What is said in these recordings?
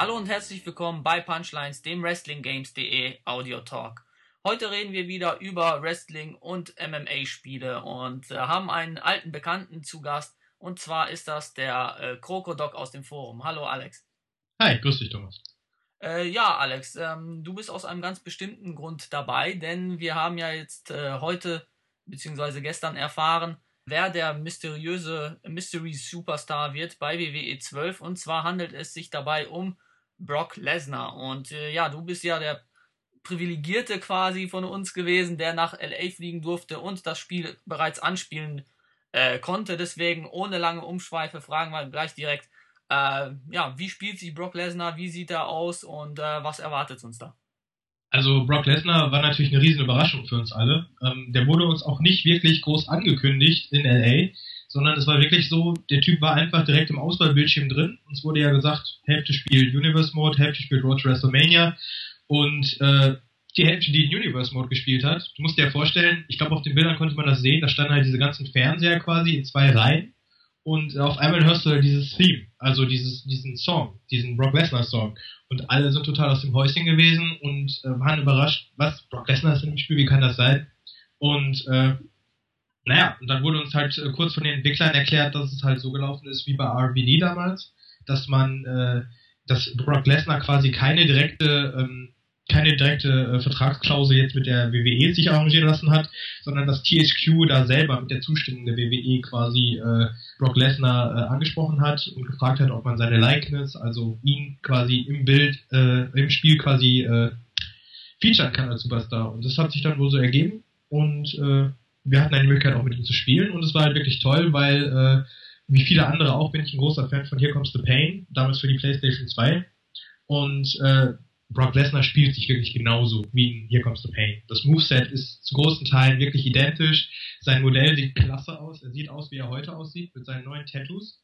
Hallo und herzlich willkommen bei Punchlines, dem WrestlingGames.de Audio Talk. Heute reden wir wieder über Wrestling und MMA-Spiele und äh, haben einen alten Bekannten zu Gast. Und zwar ist das der äh, Krokodok aus dem Forum. Hallo Alex. Hi, grüß dich Thomas. Äh, ja, Alex, ähm, du bist aus einem ganz bestimmten Grund dabei, denn wir haben ja jetzt äh, heute bzw. gestern erfahren, wer der mysteriöse Mystery Superstar wird bei WWE 12. Und zwar handelt es sich dabei um Brock Lesnar. Und äh, ja, du bist ja der Privilegierte quasi von uns gewesen, der nach LA fliegen durfte und das Spiel bereits anspielen äh, konnte. Deswegen ohne lange Umschweife fragen wir gleich direkt, äh, ja, wie spielt sich Brock Lesnar, wie sieht er aus und äh, was erwartet uns da? Also Brock Lesnar war natürlich eine riesen Überraschung für uns alle. Ähm, der wurde uns auch nicht wirklich groß angekündigt in LA, sondern es war wirklich so, der Typ war einfach direkt im Auswahlbildschirm drin. Uns wurde ja gesagt, Hälfte spielt Universe Mode, Hälfte spielt Road to WrestleMania und äh, die Hälfte, die in Universe Mode gespielt hat, du musst dir ja vorstellen, ich glaube auf den Bildern konnte man das sehen, da standen halt diese ganzen Fernseher quasi in zwei Reihen und auf einmal hörst du dieses Theme, also dieses, diesen Song, diesen Brock Lesnar Song. Und alle sind total aus dem Häuschen gewesen und äh, waren überrascht, was, Brock Lesnar ist in dem Spiel, wie kann das sein? Und äh, naja, und dann wurde uns halt äh, kurz von den Entwicklern erklärt, dass es halt so gelaufen ist wie bei RVD damals, dass man, äh, dass Brock Lesnar quasi keine direkte ähm, keine direkte äh, Vertragsklausel jetzt mit der WWE sich arrangieren lassen hat, sondern dass THQ da selber mit der Zustimmung der WWE quasi äh, Brock Lesnar äh, angesprochen hat und gefragt hat, ob man seine Likeness, also ihn quasi im Bild, im Spiel quasi featuren kann als Superstar. Und das hat sich dann wohl so ergeben und äh, wir hatten eine Möglichkeit auch mit ihm zu spielen und es war halt wirklich toll, weil äh, wie viele andere auch bin ich ein großer Fan von Here Comes the Pain, damals für die PlayStation 2 und äh, Brock Lesnar spielt sich wirklich genauso wie in Here Comes the Pain. Das Moveset ist zu großen Teilen wirklich identisch. Sein Modell sieht klasse aus. Er sieht aus, wie er heute aussieht, mit seinen neuen Tattoos.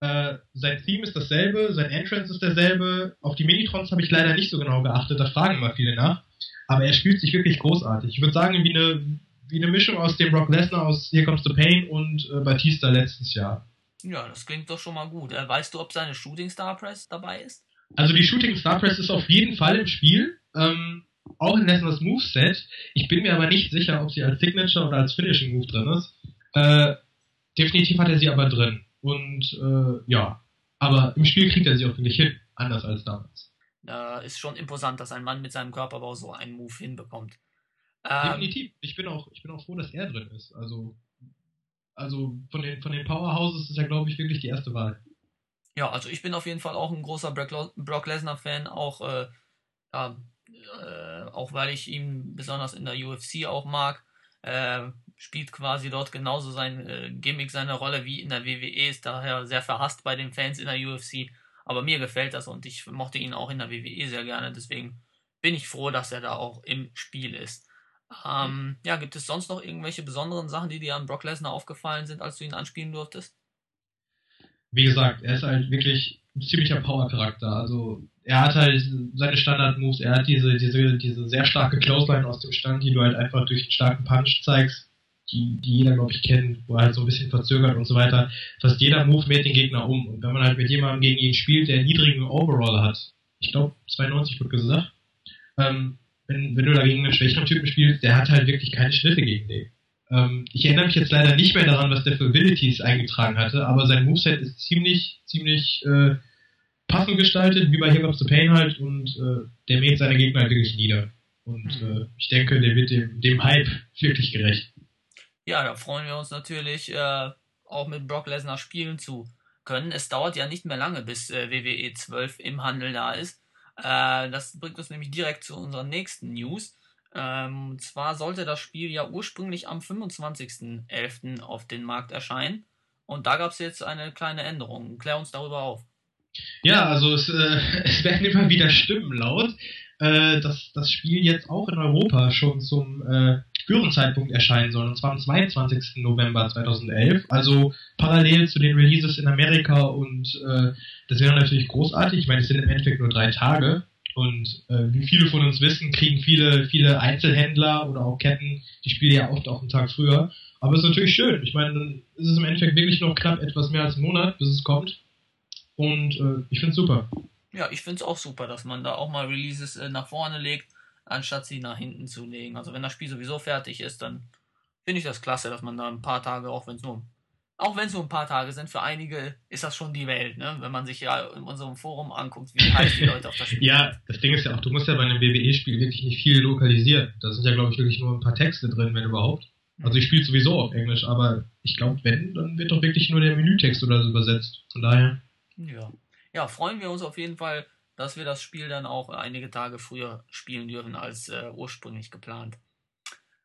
Äh, sein Theme ist dasselbe, sein Entrance ist derselbe. Auf die Minitrons habe ich leider nicht so genau geachtet, da fragen immer viele nach. Aber er spielt sich wirklich großartig. Ich würde sagen, wie eine, wie eine Mischung aus dem Brock Lesnar aus Here Comes the Pain und äh, Batista letztes Jahr. Ja, das klingt doch schon mal gut. Äh, weißt du, ob seine Shooting Star Press dabei ist? Also die Shooting Star Press ist auf jeden Fall im Spiel. Ähm, auch in Lessners Moveset. Ich bin mir aber nicht sicher, ob sie als Signature oder als Finishing Move drin ist. Äh, definitiv hat er sie aber drin. Und äh, ja, aber im Spiel kriegt er sie auch wirklich hin, anders als damals. Ist schon imposant, dass ein Mann mit seinem Körperbau so einen Move hinbekommt. Ähm, Definitiv. Ich bin auch, ich bin auch froh, dass er drin ist. Also, also von den, von den Powerhouses ist er, glaube ich, wirklich die erste Wahl. Ja, also ich bin auf jeden Fall auch ein großer Brock Lesnar-Fan, auch, äh, äh, auch weil ich ihn besonders in der UFC auch mag. Äh, spielt quasi dort genauso sein äh, Gimmick, seine Rolle wie in der WWE, ist daher sehr verhasst bei den Fans in der UFC. Aber mir gefällt das und ich mochte ihn auch in der WWE sehr gerne, deswegen bin ich froh, dass er da auch im Spiel ist. Ähm, ja, gibt es sonst noch irgendwelche besonderen Sachen, die dir an Brock Lesnar aufgefallen sind, als du ihn anspielen durftest? wie gesagt, er ist halt wirklich ein ziemlicher Power-Charakter. Also er hat halt seine Standard-Moves, er hat diese, diese, diese sehr starke Clothesline aus dem Stand, die du halt einfach durch einen starken Punch zeigst, die, die jeder, glaube ich, kennt, wo er halt so ein bisschen verzögert und so weiter. Fast jeder Move mäht den Gegner um. Und wenn man halt mit jemandem gegen ihn spielt, der einen niedrigen Overall hat, ich glaube 92 wird gesagt, ähm, wenn, wenn du dagegen einen schwächeren Typen spielst, der hat halt wirklich keine Schnitte gegen den. Ähm, ich erinnere mich jetzt leider nicht mehr daran, was der für Abilities eingetragen hatte, aber sein Moveset ist ziemlich, ziemlich äh, passend gestaltet, wie bei Here Comes the Pain halt, und äh, der mäht seine Gegner halt wirklich nieder. Und mhm. äh, ich denke, der wird dem, dem Hype wirklich gerecht. Ja, da freuen wir uns natürlich, äh, auch mit Brock Lesnar spielen zu können. Es dauert ja nicht mehr lange, bis äh, WWE 12 im Handel da ist. Äh, das bringt uns nämlich direkt zu unserer nächsten News. Ähm, und zwar sollte das Spiel ja ursprünglich am 25.11. auf den Markt erscheinen. Und da gab es jetzt eine kleine Änderung. Klär uns darüber auf. Ja, also es, äh, es werden immer wieder Stimmen laut, äh, dass das Spiel jetzt auch in Europa schon zum äh, früheren Zeitpunkt erscheinen soll, und zwar am 22. November 2011, also parallel zu den Releases in Amerika und äh, das wäre natürlich großartig. Ich meine, es sind im Endeffekt nur drei Tage, und äh, wie viele von uns wissen, kriegen viele, viele Einzelhändler oder auch Ketten die Spiele ja oft auch einen Tag früher. Aber es ist natürlich schön. Ich meine, dann ist es im Endeffekt wirklich noch knapp etwas mehr als ein Monat, bis es kommt. Und äh, ich finde es super. Ja, ich finde es auch super, dass man da auch mal Releases äh, nach vorne legt, anstatt sie nach hinten zu legen. Also wenn das Spiel sowieso fertig ist, dann finde ich das klasse, dass man da ein paar Tage, auch wenn es nur auch wenn es nur ein paar Tage sind, für einige ist das schon die Welt, ne? Wenn man sich ja in unserem Forum anguckt, wie heiß die Leute auf das Spiel Ja, das Ding ist ja auch, du musst ja bei einem WWE-Spiel wirklich nicht viel lokalisieren. Da sind ja, glaube ich, wirklich nur ein paar Texte drin, wenn überhaupt. Also ich spiele sowieso auf Englisch, aber ich glaube, wenn, dann wird doch wirklich nur der Menütext oder so übersetzt. Von daher. Ja. Ja, freuen wir uns auf jeden Fall, dass wir das Spiel dann auch einige Tage früher spielen dürfen als äh, ursprünglich geplant.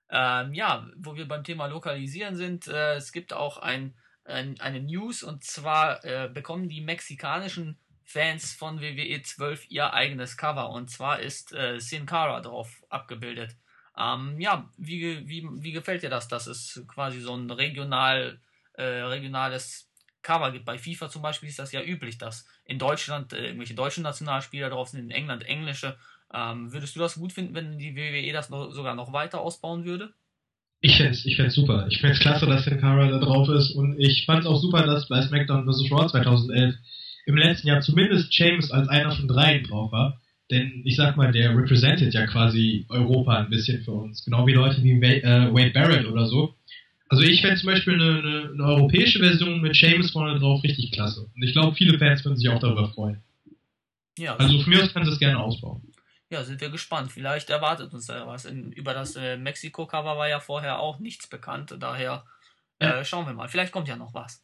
Ähm, ja, wo wir beim Thema Lokalisieren sind, äh, es gibt auch ein, ein, eine News und zwar äh, bekommen die mexikanischen Fans von WWE 12 ihr eigenes Cover und zwar ist äh, Sin Cara drauf abgebildet. Ähm, ja, wie, wie, wie gefällt dir das, dass es quasi so ein regional, äh, regionales Cover gibt? Bei FIFA zum Beispiel ist das ja üblich, dass in Deutschland äh, irgendwelche deutschen Nationalspieler drauf sind, in England englische. Ähm, würdest du das gut finden, wenn die WWE das noch, sogar noch weiter ausbauen würde? Ich fände es ich super. Ich fände es klasse, dass Sin Cara da drauf ist und ich fand es auch super, dass bei SmackDown vs. Raw 2011 im letzten Jahr zumindest James als einer von dreien drauf war. Denn ich sag mal, der represented ja quasi Europa ein bisschen für uns. Genau wie Leute wie Wade, äh, Wade Barrett oder so. Also ich fände zum Beispiel eine, eine, eine, europäische Version mit James vorne drauf richtig klasse. Und ich glaube, viele Fans würden sich auch darüber freuen. Ja, also von mir aus können sie es gerne ausbauen. Ja, sind wir gespannt. Vielleicht erwartet uns da was. In, über das äh, Mexiko-Cover war ja vorher auch nichts bekannt. Daher äh, ja. schauen wir mal. Vielleicht kommt ja noch was.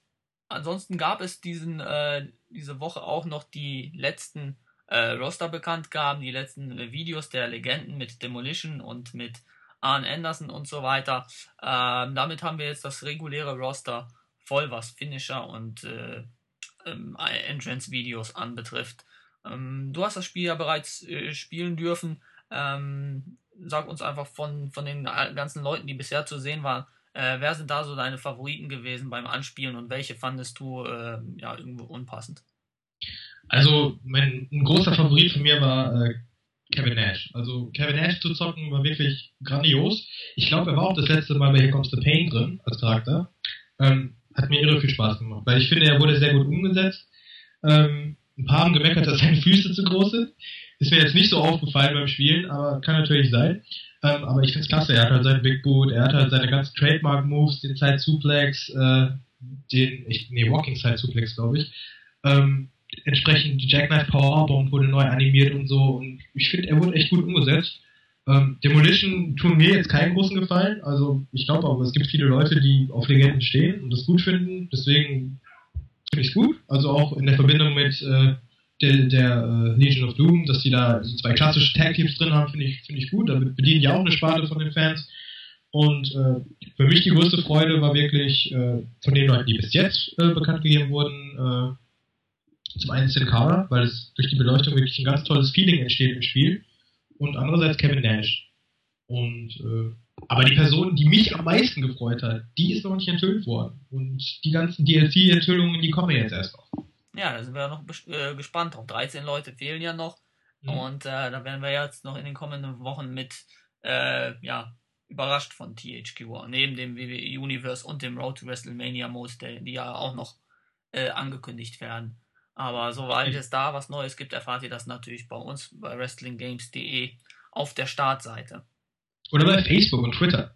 Ansonsten gab es diesen, äh, diese Woche auch noch die letzten äh, Roster bekannt gaben, die letzten äh, Videos der Legenden mit Demolition und mit Arn Anderson und so weiter. Ähm, damit haben wir jetzt das reguläre Roster voll, was Finisher und äh, ähm, Entrance-Videos anbetrifft. Ähm, du hast das Spiel ja bereits äh, spielen dürfen. Ähm, sag uns einfach von, von den ganzen Leuten, die bisher zu sehen waren, äh, wer sind da so deine Favoriten gewesen beim Anspielen und welche fandest du äh, ja irgendwo unpassend? Also, mein, ein großer Favorit von mir war äh, Kevin Nash. Also, Kevin Nash zu zocken war wirklich grandios. Ich glaube, er war auch das letzte Mal bei Here Comes the Pain drin, als Charakter. Ähm, hat mir irre viel Spaß gemacht, weil ich finde, er wurde sehr gut umgesetzt. Ähm, ein paar haben gemeckert, dass seine Füße zu groß sind. Ist mir jetzt nicht so aufgefallen beim Spielen, aber kann natürlich sein. Ähm, aber ich finde es klasse. Er hat halt seinen Big Boot, er hat halt seine ganzen Trademark-Moves, den Side Suplex, äh, den, ich, nee, Walking Side Suplex, glaube ich. Ähm, entsprechend die Jackknife Powerbomb wurde neu animiert und so. Und ich finde, er wurde echt gut umgesetzt. Ähm, Demolition tun mir jetzt keinen großen Gefallen, also ich glaube aber, es gibt viele Leute, die auf Legenden stehen und das gut finden, deswegen finde ich es gut, also auch in der Verbindung mit äh, der, der äh, Legion of Doom, dass die da so zwei klassische Tag-Teams drin haben, finde ich, finde ich gut, damit bedienen die auch eine Sparte von den Fans. Und äh, für mich die größte Freude war wirklich äh, von den Leuten, die bis jetzt äh, bekannt gegeben wurden, äh, zum einen Sin Cara, weil es durch die Beleuchtung wirklich ein ganz tolles Feeling entsteht im Spiel. Und andererseits Kevin Nash. Und äh, aber die Person, die mich am meisten gefreut hat, die ist noch nicht enthüllt worden. Und die ganzen DLC-Enthüllungen, die kommen jetzt erst noch. Ja, da sind wir noch äh, gespannt drauf. 13 Leute fehlen ja noch. Mhm. Und äh, da werden wir jetzt noch in den kommenden Wochen mit äh, ja, überrascht von THQ. Neben dem WWE Universe und dem Road to WrestleMania Mode, die ja auch noch äh, angekündigt werden. Aber sobald es da was Neues gibt, erfahrt ihr das natürlich bei uns bei WrestlingGames.de auf der Startseite. Oder bei Facebook und Twitter.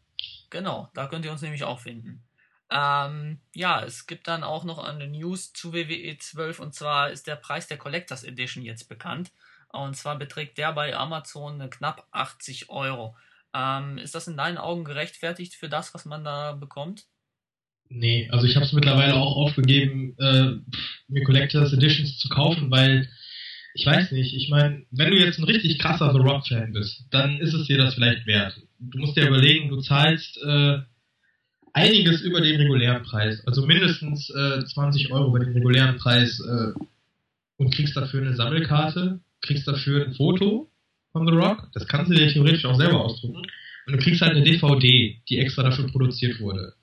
Genau, da könnt ihr uns nämlich auch finden. Ähm, ja, es gibt dann auch noch eine News zu WWE 12 und zwar ist der Preis der Collectors Edition jetzt bekannt. Und zwar beträgt der bei Amazon knapp 80 Euro. Ähm, ist das in deinen Augen gerechtfertigt für das, was man da bekommt? Nee, also ich habe es mittlerweile auch aufgegeben, äh, mir Collectors Editions zu kaufen, weil ich weiß nicht, ich meine, wenn du jetzt ein richtig krasser The Rock-Fan bist, dann ist es dir das vielleicht wert. Du musst dir überlegen, du zahlst äh, einiges über den regulären Preis, also mindestens äh, 20 Euro über den regulären Preis äh, und kriegst dafür eine Sammelkarte, kriegst dafür ein Foto von The Rock, das kannst du dir theoretisch auch selber ausdrucken, und du kriegst halt eine DVD, die extra dafür produziert wurde.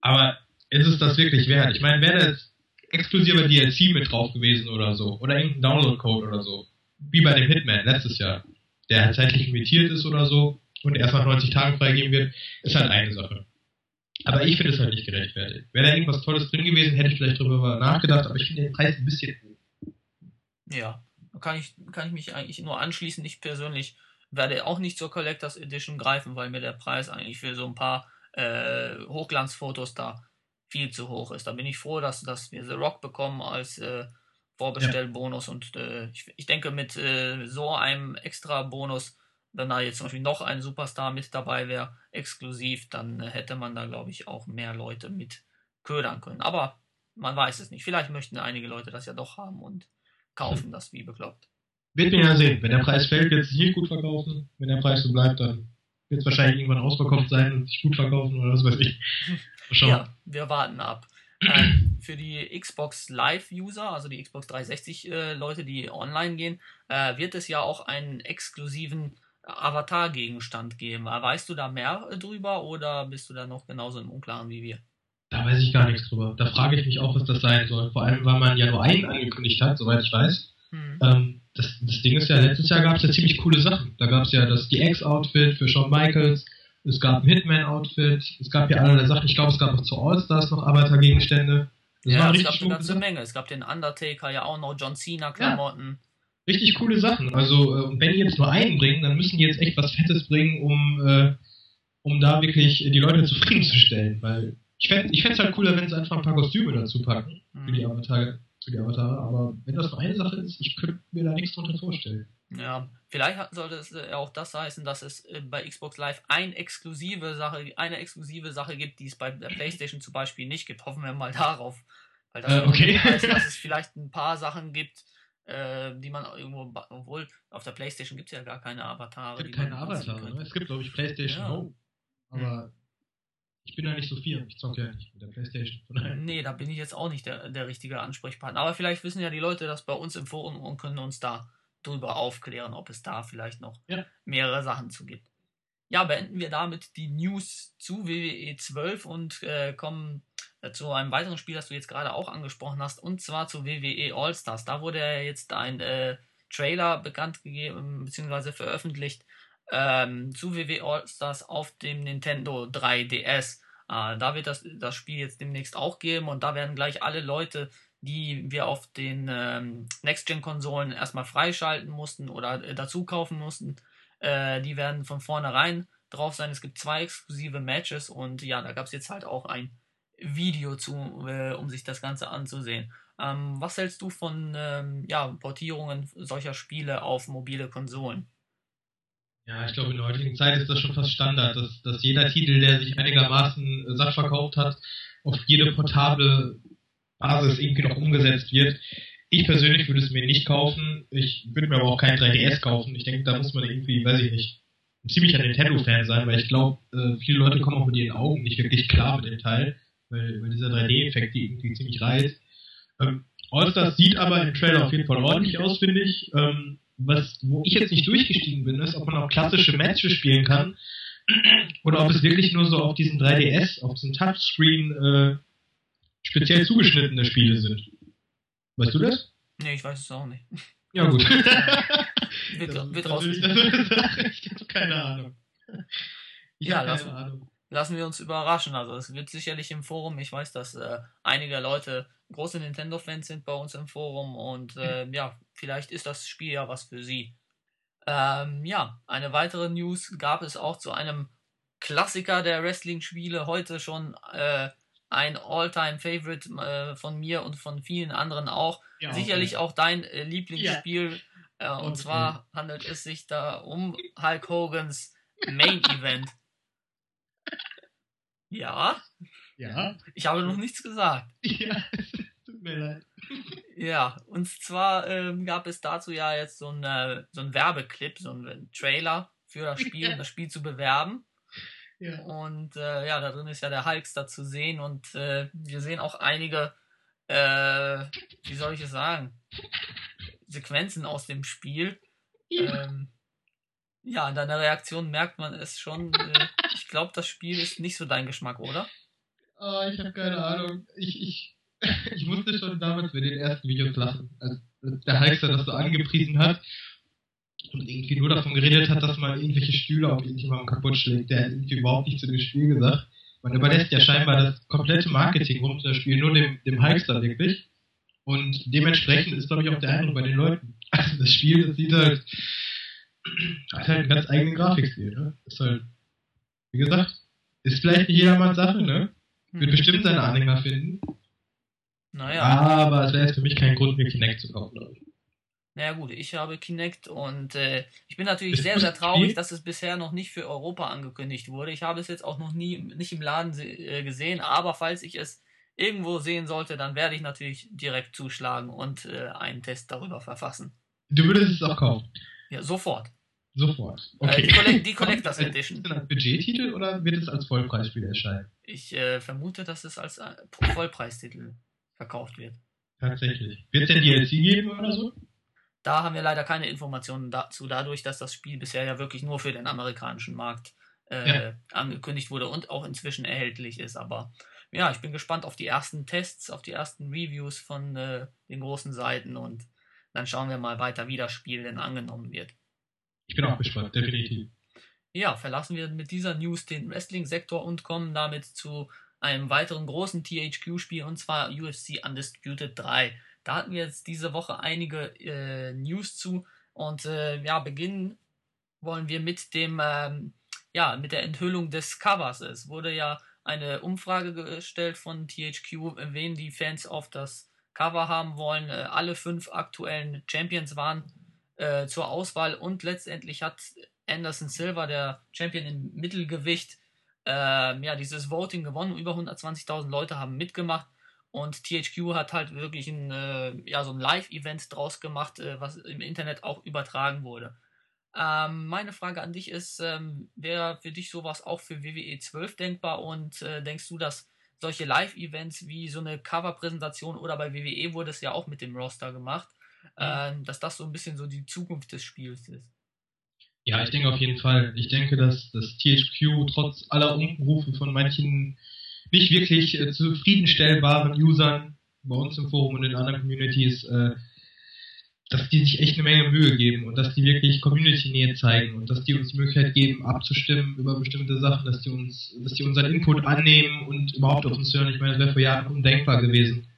Aber ist es das wirklich wert? Ich meine, wäre das exklusiver DLC mit drauf gewesen oder so, oder irgendein Download-Code oder so, wie bei dem Hitman letztes Jahr, der halt zeitlich limitiert ist oder so und erst nach 90 Tagen freigegeben wird, ist halt eine Sache. Aber ich finde es halt nicht gerechtfertigt. Wäre da irgendwas Tolles drin gewesen, hätte ich vielleicht darüber nachgedacht, aber ich finde den Preis ein bisschen hoch. Ja, kann ich, kann ich mich eigentlich nur anschließen. Ich persönlich werde auch nicht zur Collectors Edition greifen, weil mir der Preis eigentlich für so ein paar äh, Hochglanzfotos da viel zu hoch ist. Da bin ich froh, dass, dass wir The Rock bekommen als äh, Vorbestellbonus ja. und äh, ich, ich denke mit äh, so einem extra Bonus, wenn da jetzt zum Beispiel noch ein Superstar mit dabei wäre, exklusiv, dann äh, hätte man da glaube ich auch mehr Leute mit ködern können. Aber man weiß es nicht. Vielleicht möchten einige Leute das ja doch haben und kaufen das wie bekloppt. Wird mir ja sehen. Wenn der Preis fällt, wird es sich nicht gut verkaufen. Wenn der Preis so bleibt, dann wird wahrscheinlich irgendwann ausverkauft sein und sich gut verkaufen oder was weiß ich. Schauen. Ja, wir warten ab. ähm, für die Xbox Live-User, also die Xbox 360 äh, Leute, die online gehen, äh, wird es ja auch einen exklusiven Avatar-Gegenstand geben. Weißt du da mehr drüber oder bist du da noch genauso im Unklaren wie wir? Da weiß ich gar nichts drüber. Da frage ich mich auch, was das sein soll. Vor allem, weil man ja nur einen angekündigt hat, soweit ich weiß. Hm. Ähm, das, das Ding ist ja, letztes Jahr gab es ja ziemlich coole Sachen. Da gab es ja das DX-Outfit für Shawn Michaels, es gab ein Hitman-Outfit, es gab ja allerlei Sachen. Ich glaube, es gab auch zu All-Stars noch Avatar-Gegenstände. Ja, es gab eine ganze Menge. Es gab den Undertaker ja auch noch, John Cena-Klamotten. Ja, richtig coole Sachen. Also, äh, wenn die jetzt nur einen bringen, dann müssen die jetzt echt was Fettes bringen, um, äh, um da wirklich die Leute zufriedenzustellen. Weil ich fände ich es halt cooler, wenn sie einfach ein paar Kostüme dazu packen für die Avatare, für die Avatare. Aber wenn das nur eine Sache ist, ich könnte mir da nichts drunter vorstellen. Ja, vielleicht sollte es äh, auch das heißen, dass es äh, bei Xbox Live ein exklusive Sache, eine exklusive Sache gibt, die es bei der PlayStation zum Beispiel nicht gibt. Hoffen wir mal darauf. Weil das äh, okay. heißt, dass es vielleicht ein paar Sachen gibt, äh, die man irgendwo, obwohl auf der PlayStation gibt es ja gar keine Avatare. Es gibt keine Avatare, ne? Es gibt, glaube ich, PlayStation ja. Home. Aber hm. Ich bin da nicht so viel. Ich zocke ja nicht mit der Playstation. Nee, da bin ich jetzt auch nicht der, der richtige Ansprechpartner. Aber vielleicht wissen ja die Leute das bei uns im Forum und können uns da drüber aufklären, ob es da vielleicht noch ja. mehrere Sachen zu gibt. Ja, beenden wir damit die News zu WWE 12 und äh, kommen äh, zu einem weiteren Spiel, das du jetzt gerade auch angesprochen hast, und zwar zu WWE All-Stars. Da wurde ja jetzt ein äh, Trailer bekannt gegeben, beziehungsweise veröffentlicht, ähm, zu WW All-Stars auf dem Nintendo 3DS. Äh, da wird das, das Spiel jetzt demnächst auch geben und da werden gleich alle Leute, die wir auf den ähm, Next-Gen-Konsolen erstmal freischalten mussten oder äh, dazu kaufen mussten, äh, die werden von vornherein drauf sein. Es gibt zwei exklusive Matches und ja, da gab es jetzt halt auch ein Video zu, äh, um sich das Ganze anzusehen. Ähm, was hältst du von ähm, ja, Portierungen solcher Spiele auf mobile Konsolen? Ja, ich glaube, in der heutigen Zeit ist das schon fast Standard, dass, dass jeder Titel, der sich einigermaßen satt verkauft hat, auf jede portable Basis irgendwie noch umgesetzt wird. Ich persönlich würde es mir nicht kaufen. Ich würde mir aber auch kein 3DS kaufen. Ich denke, da muss man irgendwie, weiß ich nicht, ein ziemlicher Nintendo-Fan sein, weil ich glaube, äh, viele Leute kommen auch mit ihren Augen nicht wirklich klar mit dem Teil, weil, weil dieser 3D-Effekt die irgendwie ziemlich reizt. Ähm, All-Stars sieht aber im Trailer auf jeden Fall ordentlich aus, finde ich. Ähm, was, wo ich jetzt nicht durchgestiegen bin, ist, ob man auch klassische Matches spielen kann oder ob es wirklich nur so auf diesen 3DS, auf diesem Touchscreen äh, speziell zugeschnittene Spiele sind. Weißt du das? Nee, ich weiß es auch nicht. Ja, gut. wird, das, wird raus. Ich habe keine Ahnung. Ich ja, lassen, Ahnung. lassen wir uns überraschen. Also es wird sicherlich im Forum, ich weiß, dass äh, einige Leute große Nintendo-Fans sind bei uns im Forum und äh, ja, vielleicht ist das Spiel ja was für sie. Ähm, ja, eine weitere News gab es auch zu einem Klassiker der Wrestling-Spiele, heute schon äh, ein All-Time-Favorite äh, von mir und von vielen anderen auch. Ja, Sicherlich okay. auch dein äh, Lieblingsspiel. Ja. Äh, und okay. zwar handelt es sich da um Hulk Hogans Main Event. Ja. Ja. Ich habe noch nichts gesagt. Ja, tut mir leid. Ja, und zwar ähm, gab es dazu ja jetzt so, eine, so einen Werbeclip, so einen Trailer für das Spiel, um das Spiel zu bewerben. Ja. Und äh, ja, da drin ist ja der Hulkster zu sehen und äh, wir sehen auch einige, äh, wie soll ich es sagen, Sequenzen aus dem Spiel. Ja. Ähm, ja, an deiner Reaktion merkt man es schon. Äh, ich glaube, das Spiel ist nicht so dein Geschmack, oder? Oh, ich habe keine Ahnung. Ich, ich, ich musste schon damals mit den ersten Videos lachen, als der Hulkster das so angepriesen hat und irgendwie nur davon geredet hat, dass man irgendwelche Stühle auf irgendjemandem kaputt schlägt. Der hat irgendwie überhaupt nichts zu dem Spiel gesagt. Man überlässt ja scheinbar das komplette Marketing rund um das Spiel nur dem, dem Hulkster wirklich. Und dementsprechend ist, glaube ich, auch der Eindruck bei den Leuten. Also das Spiel, das sieht halt, hat halt einen ganz eigenen Grafikstil. Ne? Ist halt, wie gesagt, ist vielleicht nicht jedermanns Sache, ne? Wird hm. bestimmt seine Anhänger finden. Naja. Aber es wäre jetzt für mich kein Grund, mir Kinect zu kaufen, glaube ich. Naja gut, ich habe Kinect und äh, ich bin natürlich ist sehr, sehr traurig, dass es bisher noch nicht für Europa angekündigt wurde. Ich habe es jetzt auch noch nie nicht im Laden äh, gesehen, aber falls ich es irgendwo sehen sollte, dann werde ich natürlich direkt zuschlagen und äh, einen Test darüber verfassen. Du würdest es auch kaufen? Ja, sofort. Sofort. Äh, okay. Äh, die, Collect die Collectors Edition. Ist das ein Budgettitel oder wird es als Vollpreisspiel erscheinen? Ich äh, vermute, dass es als äh, Vollpreistitel verkauft wird. Tatsächlich. Wird es denn DLC geben oder so? Da haben wir leider keine Informationen dazu, dadurch, dass das Spiel bisher ja wirklich nur für den amerikanischen Markt äh, ja. angekündigt wurde und auch inzwischen erhältlich ist. Aber ja, ich bin gespannt auf die ersten Tests, auf die ersten Reviews von äh, den großen Seiten und dann schauen wir mal weiter, wie das Spiel denn angenommen wird. Ich bin auch gespannt, definitiv. Ja, verlassen wir mit dieser News den Wrestling-Sektor und kommen damit zu einem weiteren großen THQ-Spiel und zwar UFC Undisputed 3. Da hatten wir jetzt diese Woche einige äh, News zu und äh, ja, beginnen wollen wir mit dem ähm, ja, mit der Enthüllung des Covers. Es wurde ja eine Umfrage gestellt von THQ, wen die Fans auf das Cover haben wollen. Äh, alle fünf aktuellen Champions waren äh, zur Auswahl und letztendlich hat Anderson Silva, der Champion im Mittelgewicht, äh, ja, dieses Voting gewonnen. Über 120.000 Leute haben mitgemacht und THQ hat halt wirklich ein, äh, ja, so ein Live-Event draus gemacht, äh, was im Internet auch übertragen wurde. Ähm, meine Frage an dich ist, ähm, wäre für dich sowas auch für WWE 12 denkbar und äh, denkst du, dass solche Live-Events wie so eine Cover-Präsentation oder bei WWE wurde es ja auch mit dem Roster gemacht, mhm. dass das so ein bisschen so die Zukunft des Spiels ist? Ja, ich denke auf jeden Fall. Ich denke, dass das THQ trotz aller Umrufe von manchen nicht wirklich äh, zufriedenstellbaren Usern bei uns im Forum und in anderen Communities, äh, dass die sich echt eine Menge Mühe geben und dass die wirklich Community-Nähe zeigen und dass die uns die Möglichkeit geben, abzustimmen über bestimmte Sachen, dass die uns, dass die unseren Input annehmen und überhaupt auf uns hören. Ich meine, das wäre vor Jahren undenkbar gewesen.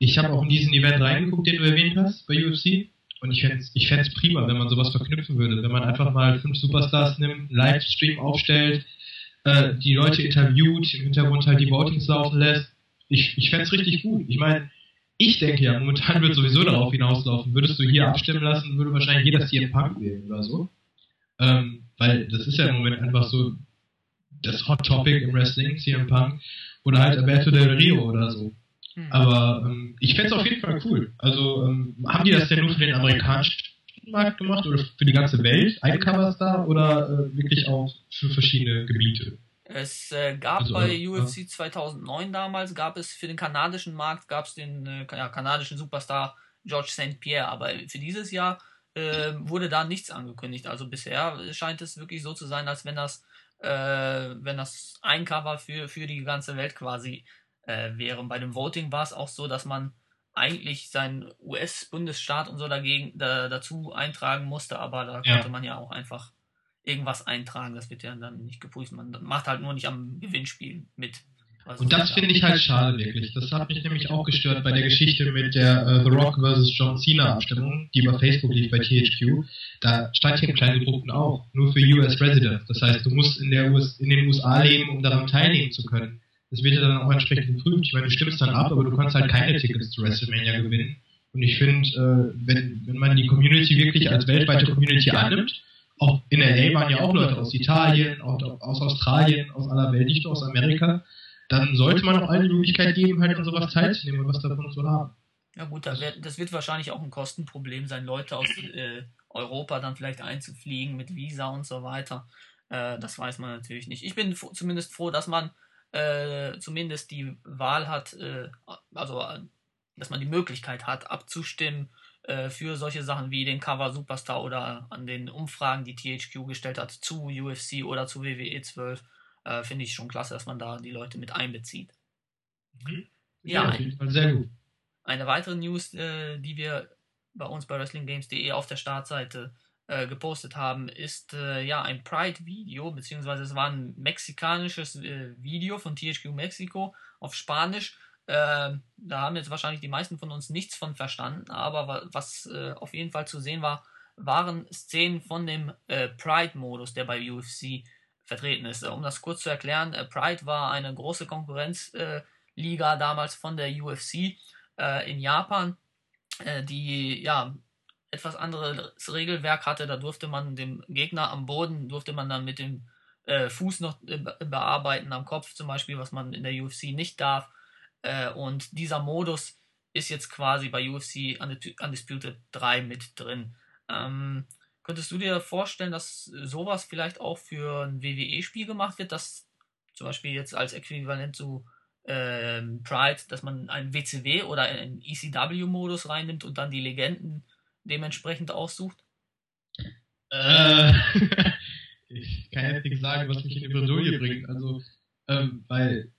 Ich habe auch in diesen Event reingeguckt, den du erwähnt hast, bei UFC. Und ich fände ich fänd's prima, wenn man sowas verknüpfen würde. Wenn man einfach mal fünf Superstars nimmt, Livestream aufstellt, äh, die Leute interviewt, im Hintergrund halt die Votings laufen lässt. Ich, ich fände richtig gut. Ich meine, ich denke ja, momentan wird sowieso darauf hinauslaufen. Würdest du hier abstimmen lassen, würde wahrscheinlich jeder CM Punk wählen oder so. Ähm, weil das ist ja im Moment einfach so das Hot Topic im Wrestling, CM Punk. Oder halt Alberto Del Rio oder so. Hm. Aber ähm, ich fände es auf jeden Fall cool. Also ähm, haben die das denn nur für den amerikanischen Markt gemacht oder für die ganze Welt? Ein Covers da oder äh, wirklich auch für verschiedene Gebiete? Es äh, gab also, bei UFC ja. 2009 damals, gab es für den kanadischen Markt, gab es den äh, ja, kanadischen Superstar George St. Pierre, aber für dieses Jahr äh, wurde da nichts angekündigt. Also bisher scheint es wirklich so zu sein, als wenn das, äh, wenn das ein Cover für, für die ganze Welt quasi äh, wäre. Und bei dem Voting war es auch so, dass man eigentlich seinen US-Bundesstaat und so dagegen da, dazu eintragen musste, aber da ja. konnte man ja auch einfach irgendwas eintragen. Das wird ja dann nicht geprüft. Man macht halt nur nicht am Gewinnspiel mit. Also und das finde ich halt schade, wirklich. Das hat mich nämlich auch gestört bei der Geschichte mit der uh, The Rock vs. John Cena Abstimmung, die über Facebook lief bei THQ. Da stand hier im kleinen gedruckten auch, nur für US Residents. Das heißt, du musst in, der US, in den USA leben, um daran teilnehmen zu können. Das wird ja dann auch entsprechend geprüft. Ich meine, du stimmst dann ab, aber du kannst halt keine Tickets zu WrestleMania gewinnen. Und ich finde, äh, wenn, wenn man die Community wirklich als weltweite Community annimmt, auch in LA waren ja auch Leute aus Italien, aus Australien, aus aller Welt, nicht nur aus Amerika, dann sollte man auch die Möglichkeit geben, halt an sowas teilzunehmen und was davon zu haben. Ja gut, das wird, das wird wahrscheinlich auch ein Kostenproblem sein, Leute aus äh, Europa dann vielleicht einzufliegen mit Visa und so weiter. Äh, das weiß man natürlich nicht. Ich bin zumindest froh, dass man äh, zumindest die Wahl hat, äh, also dass man die Möglichkeit hat, abzustimmen äh, für solche Sachen wie den Cover Superstar oder an den Umfragen, die THQ gestellt hat zu UFC oder zu WWE 12. Äh, finde ich schon klasse, dass man da die Leute mit einbezieht. Mhm. Ja, ja sehr gut. Eine weitere News, äh, die wir bei uns bei WrestlingGames.de auf der Startseite äh, gepostet haben, ist äh, ja ein Pride-Video, beziehungsweise es war ein mexikanisches äh, Video von THQ Mexiko auf Spanisch, Äh, da haben jetzt wahrscheinlich die meisten von uns nichts von verstanden, aber was äh, auf jeden Fall zu sehen war, waren Szenen von dem äh, Pride-Modus, der bei UFC vertreten ist. Um das kurz zu erklären, äh, Pride war eine große Konkurrenzliga damals von der UFC äh, in Japan, äh, die ja etwas anderes Regelwerk hatte. Da durfte man dem Gegner am Boden, durfte man dann mit dem äh, Fuß noch äh, bearbeiten, am Kopf zum Beispiel, was man in der UFC nicht darf. Äh, und dieser Modus ist jetzt quasi bei UFC Undisputed 3 mit drin. Ähm, könntest du dir vorstellen, dass sowas vielleicht auch für ein WWE-Spiel gemacht wird, dass zum Beispiel jetzt als Äquivalent zu ähm, Pride, dass man einen WCW oder einen ECW-Modus reinnimmt und dann die Legenden dementsprechend aussucht? Äh, ich kann jetzt nichts sagen, was mich in die Bredouille bringt. Also, ähm, weil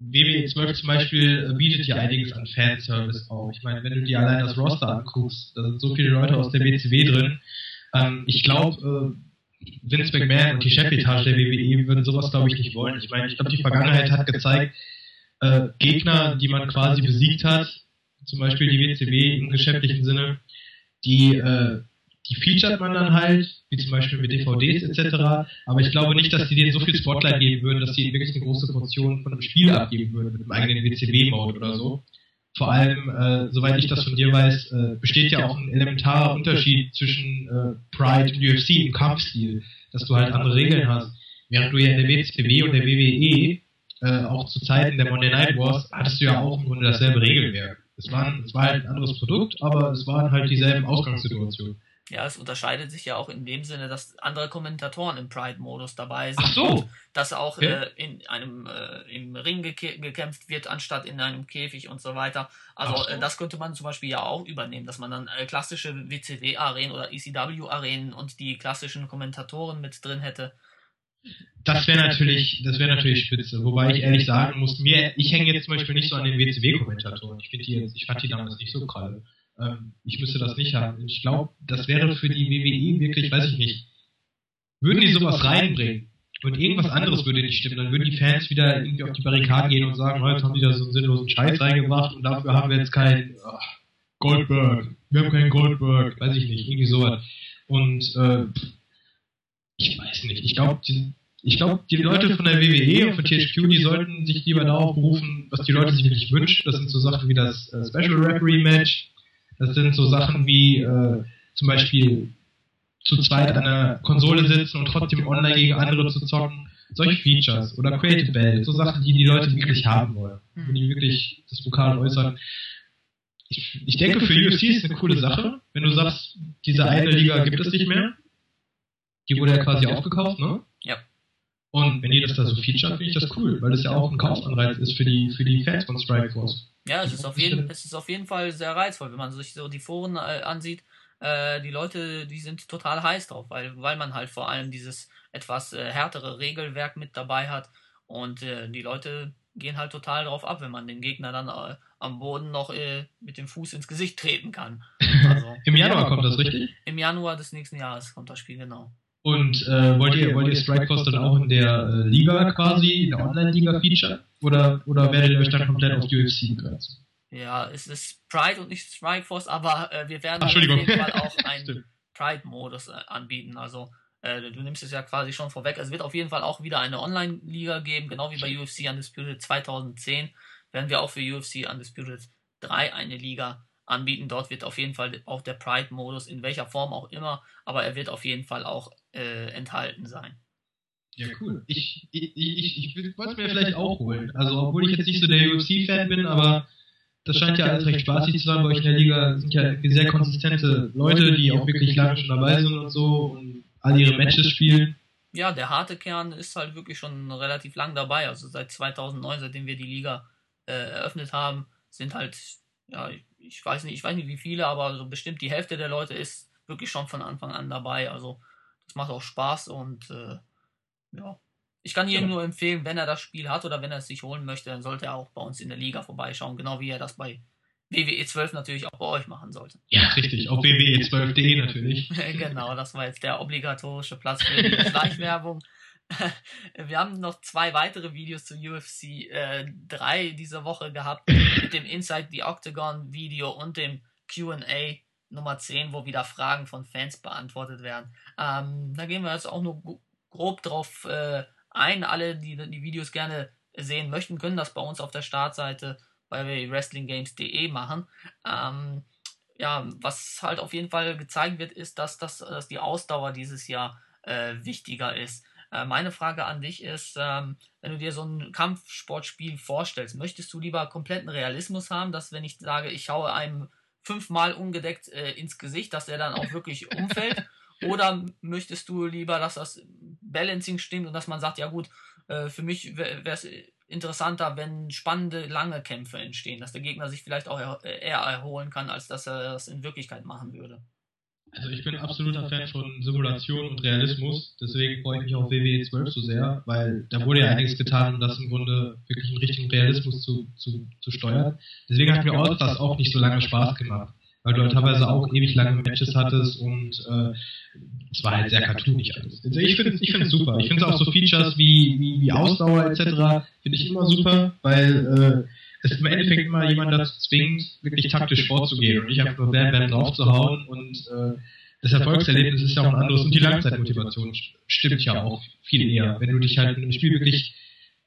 WWE 12 zum Beispiel äh, bietet ja einiges an Fanservice auch. Ich meine, wenn du dir allein das Roster anguckst, da sind so viele Leute aus der WCW drin. Ähm, ich glaube, äh, Vince McMahon und die Chefetage der WWE würden sowas, glaube ich, nicht wollen. Ich meine, ich glaube, die Vergangenheit hat gezeigt, äh, Gegner, die man quasi besiegt hat, zum Beispiel die WCW im geschäftlichen Sinne, die, äh, die featuret man dann halt, wie zum Beispiel mit DVDs etc. Aber ich glaube nicht, dass die denen so viel Spotlight geben würden, dass die wirklich eine große Portion von einem Spiel abgeben würden mit einem eigenen WCW-Mode oder so. Vor allem, äh, soweit ich das von dir weiß, äh, besteht ja auch ein elementarer Unterschied zwischen äh, Pride und UFC im Kampfstil, dass du halt andere Regeln hast. Während du ja in der WCW und der WWE äh, auch zu Zeiten der Monday Night Wars hattest du ja auch im Grunde dasselbe Regelwerk. Es, waren, es war halt ein anderes Produkt, aber es waren halt dieselben Ausgangssituationen. Ja, es unterscheidet sich ja auch in dem Sinne, dass andere Kommentatoren im Pride-Modus dabei sind. Ach so. dass auch okay. äh, in einem äh, im Ring gek gekämpft wird, anstatt in einem Käfig und so weiter. Also so. äh, das könnte man zum Beispiel ja auch übernehmen, dass man dann äh, klassische WCW-Arenen oder ECW-Arenen und die klassischen Kommentatoren mit drin hätte. Das wäre natürlich, das wäre natürlich spitze. Wobei ich ehrlich sagen muss, mir, ich hänge jetzt zum Beispiel nicht so an den WCW-Kommentatoren. Ich finde die jetzt, ich fand die damals nicht so gerade. Ähm, ich müsste das nicht haben. Ich glaube, das wäre für die WWE wirklich, weiß ich nicht. Würden die sowas reinbringen und irgendwas anderes würde nicht stimmen, dann würden die Fans wieder irgendwie auf die Barrikaden gehen und sagen, heute haben die da so einen sinnlosen Scheiß reingebracht und dafür haben wir jetzt kein oh, Goldberg. Wir haben keinen Goldberg, weiß ich nicht, irgendwie sowas. Und äh, ich weiß nicht. Ich glaube, ich glaube, die Leute von der WWE und von THQ, die sollten sich lieber darauf berufen, was die Leute sich wirklich wünschen. Das sind so Sachen wie das äh, Special Referee Match. Das sind so Sachen wie äh, zum Beispiel zu zweit an einer Konsole sitzen und trotzdem online gegen andere zu zocken. Solche Features oder Creative Bell, so Sachen, die die Leute wirklich haben wollen. Wenn die wirklich das Vokal äußern. Ich, ich denke, für UFC ist eine coole Sache, wenn du sagst, diese eine Liga gibt es nicht mehr die wurde ja quasi aufgekauft, ne? Ja. Und wenn die das da so featuren, finde ich das cool, weil das ja auch ein Kaufanreiz ist für die, für die Fans von Strikeforce. Ja, es ist, auf jeden, es ist auf jeden Fall sehr reizvoll, wenn man sich so die Foren äh, ansieht. Äh, die Leute, die sind total heiß drauf, weil, weil man halt vor allem dieses etwas äh, härtere Regelwerk mit dabei hat. Und äh, die Leute gehen halt total drauf ab, wenn man den Gegner dann äh, am Boden noch äh, mit dem Fuß ins Gesicht treten kann. Also, Im Januar kommt das richtig? Im Januar des nächsten Jahres kommt das Spiel, genau. Und äh, wollt ihr, wollt ihr Strikeforce dann auch in der äh, Liga quasi, in der Online-Liga feature? Oder, oder werdet ihr euch dann komplett auf UFC begrenzen? Ja, es ist Pride und nicht Strikeforce, aber äh, wir werden Ach, auf jeden Fall auch einen Pride-Modus äh, anbieten. Also äh, du nimmst es ja quasi schon vorweg. Es wird auf jeden Fall auch wieder eine Online-Liga geben, genau wie bei UFC Undisputed 2010 werden wir auch für UFC Undisputed 3 eine Liga anbieten. Dort wird auf jeden Fall auch der Pride-Modus, in welcher Form auch immer, aber er wird auf jeden Fall auch äh, enthalten sein. Ja, cool. Ich, ich, ich, ich wollte es mir vielleicht auch holen. Also, obwohl ich jetzt nicht so der UFC-Fan bin, aber das scheint ja alles recht spaßig zu sein. Bei euch in der Liga sind ja sehr konsistente Leute, die auch wirklich lange schon dabei sind und so und all ihre Matches spielen. Ja, der harte Kern ist halt wirklich schon relativ lang dabei. Also seit 2009, seitdem wir die Liga äh, eröffnet haben, sind halt ja, ich weiß nicht, ich weiß nicht wie viele, aber so bestimmt die Hälfte der Leute ist wirklich schon von Anfang an dabei. Also das macht auch Spaß und äh, ja. Ich kann jedem nur empfehlen, wenn er das Spiel hat oder wenn er es sich holen möchte, dann sollte er auch bei uns in der Liga vorbeischauen, genau wie er das bei WWE 12 natürlich auch bei euch machen sollte. Ja, richtig, auf WWE12.de natürlich. genau, das war jetzt der obligatorische Platz für die Schleichwerbung. wir haben noch zwei weitere Videos zu UFC äh, 3 diese Woche gehabt, mit dem Inside the Octagon Video und dem QA Nummer 10, wo wieder Fragen von Fans beantwortet werden. Ähm, da gehen wir jetzt auch nur grob drauf äh, ein. Alle, die die Videos gerne sehen möchten, können das bei uns auf der Startseite bei wrestlinggames.de machen. Ähm, ja, was halt auf jeden Fall gezeigt wird, ist, dass, das, dass die Ausdauer dieses Jahr äh, wichtiger ist. Äh, meine Frage an dich ist, ähm, wenn du dir so ein Kampfsportspiel vorstellst, möchtest du lieber kompletten Realismus haben, dass wenn ich sage, ich schaue einem fünfmal ungedeckt äh, ins Gesicht, dass er dann auch wirklich umfällt? Oder möchtest du lieber, dass das Balancing stimmt und dass man sagt, ja gut, äh, für mich wäre es interessanter, wenn spannende, lange Kämpfe entstehen, dass der Gegner sich vielleicht auch eher erholen kann, als dass er das in Wirklichkeit machen würde. Also ich bin absoluter Fan von Simulation und Realismus, deswegen freue ich mich auf WWE 12 so sehr, weil da wurde ja einiges getan, um das im Grunde wirklich einen richtigen Realismus zu, zu, zu steuern. Deswegen hat mir Allstars auch nicht so lange Spaß gemacht, weil du halt teilweise auch ewig lange Matches hattest und äh, es war halt sehr cartoonig alles. Also ich finde ich es super. Ich finde auch so Features wie, wie, wie Ausdauer etc. finde ich immer super, weil äh, es im Endeffekt immer jemand dazu zwingt, wirklich taktisch vorzugehen und nicht einfach nur Bam Bam draufzuhauen und äh, das Erfolgserlebnis ist ja auch ein anderes und die Langzeitmotivation stimmt ja auch viel eher. Wenn du dich halt mit dem Spiel wirklich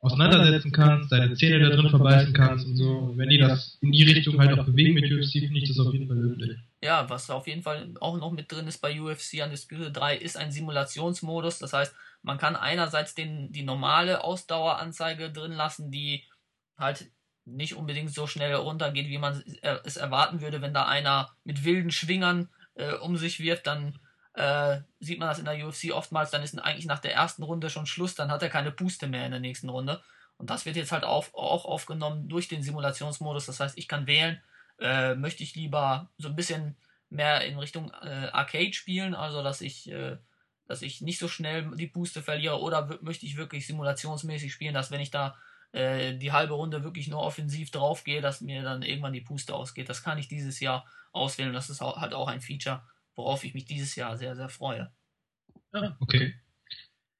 auseinandersetzen kannst, deine Zähne da drin verbeißen kannst und so. Und wenn die das in die Richtung halt auch bewegen mit UFC, finde ich das auf jeden Fall löblich. Ja, was auf jeden Fall auch noch mit drin ist bei UFC Undisputed 3, ist ein Simulationsmodus. Das heißt, man kann einerseits den, die normale Ausdaueranzeige drin lassen, die halt nicht unbedingt so schnell runtergeht, wie man es erwarten würde, wenn da einer mit wilden Schwingern äh, um sich wirft, dann äh, sieht man das in der UFC oftmals, dann ist eigentlich nach der ersten Runde schon Schluss, dann hat er keine Puste mehr in der nächsten Runde. Und das wird jetzt halt auf, auch aufgenommen durch den Simulationsmodus. Das heißt, ich kann wählen, äh, möchte ich lieber so ein bisschen mehr in Richtung äh, Arcade spielen, also dass ich, äh, dass ich nicht so schnell die Puste verliere, oder möchte ich wirklich simulationsmäßig spielen, dass wenn ich da äh, die halbe Runde wirklich nur offensiv drauf gehe, dass mir dann irgendwann die Puste ausgeht. Das kann ich dieses Jahr auswählen. Das ist auch, halt auch ein Feature, worauf ich mich dieses Jahr sehr, sehr freue. Ja, okay.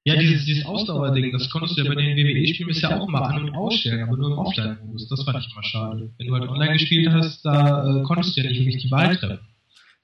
Ja, dieses, dieses Ausdauerding, das konntest du ja bei den WWE-Spielen bisher auch mal an- und ausstellen, aber nur im Offline-Modus. Das fand ich immer schade. Wenn du halt online gespielt hast, da äh, konntest du ja nicht wirklich die Wahl treffen.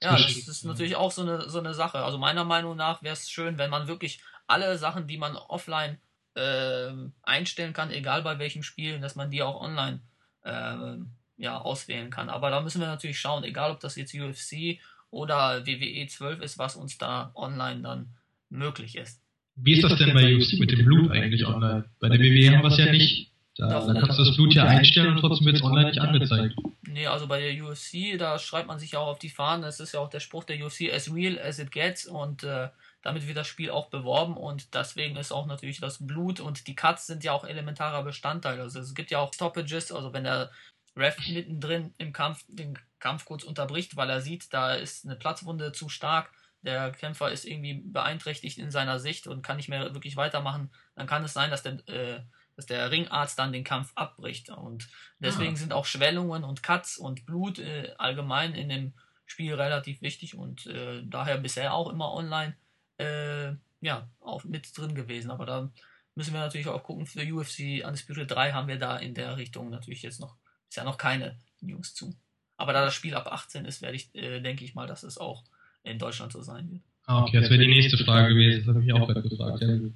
Ja, das ist natürlich auch so eine, so eine Sache. Also meiner Meinung nach wäre es schön, wenn man wirklich alle Sachen, die man offline äh, einstellen kann, egal bei welchem Spiel, dass man die auch online äh, ja, auswählen kann. Aber da müssen wir natürlich schauen, egal ob das jetzt UFC oder WWE 12 ist, was uns da online dann möglich ist. Wie ist das denn bei UFC mit dem Blut eigentlich online? Bei der WWE haben wir es ja nicht. Da, da kannst du das Blut ja einstellen und trotzdem wird es online nicht angezeigt. Nee, also bei der UFC, da schreibt man sich ja auch auf die Fahnen, das ist ja auch der Spruch der UFC, as real as it gets und äh, damit wird das Spiel auch beworben und deswegen ist auch natürlich das Blut und die Cuts sind ja auch elementarer Bestandteil. Also es gibt ja auch Stoppages, also wenn der Ref mittendrin im Kampf den Kampf kurz unterbricht, weil er sieht, da ist eine Platzwunde zu stark, der Kämpfer ist irgendwie beeinträchtigt in seiner Sicht und kann nicht mehr wirklich weitermachen, dann kann es sein, dass der, äh, dass der Ringarzt dann den Kampf abbricht. Und deswegen ah. sind auch Schwellungen und Cuts und Blut äh, allgemein in dem Spiel relativ wichtig und äh, daher bisher auch immer online äh, ja, auch mit drin gewesen. Aber da müssen wir natürlich auch gucken, für UFC Undisputed 3 haben wir da in der Richtung natürlich jetzt noch, ist ja noch keine News zu. Aber da das Spiel ab 18 ist, werde ich, äh, denke ich mal, dass es auch in Deutschland so sein wird. Ah, okay, das wäre die nächste Frage gewesen. Das habe ich mich auch gerade gefragt. Ja.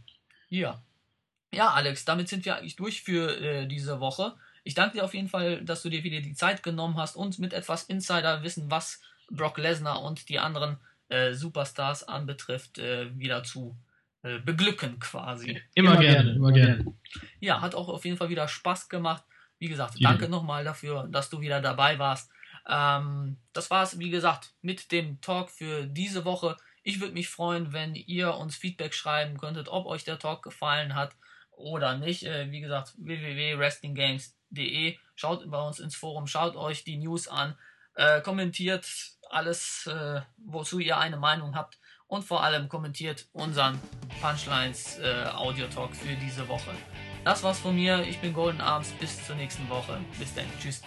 ja. Ja, Alex, damit sind wir eigentlich durch für äh, diese Woche. Ich danke dir auf jeden Fall, dass du dir wieder die Zeit genommen hast, uns mit etwas Insider-Wissen, was Brock Lesnar und die anderen äh, Superstars anbetrifft, äh, wieder zu äh, beglücken quasi. Immer, immer gerne, immer gerne. Ja, hat auch auf jeden Fall wieder Spaß gemacht. Wie gesagt, ja. danke nochmal dafür, dass du wieder dabei warst. Ähm, das war es, wie gesagt, mit dem Talk für diese Woche. Ich würde mich freuen, wenn ihr uns Feedback schreiben könntet, ob euch der Talk gefallen hat oder nicht. Äh, wie gesagt, www.wrestlinggames.de. Schaut bei uns ins Forum, schaut euch die News an, äh, kommentiert alles, äh, wozu ihr eine Meinung habt und vor allem kommentiert unseren Punchlines äh, Audio Talk für diese Woche. Das war's von mir. Ich bin Golden Arms. Bis zur nächsten Woche. Bis dann. Tschüss.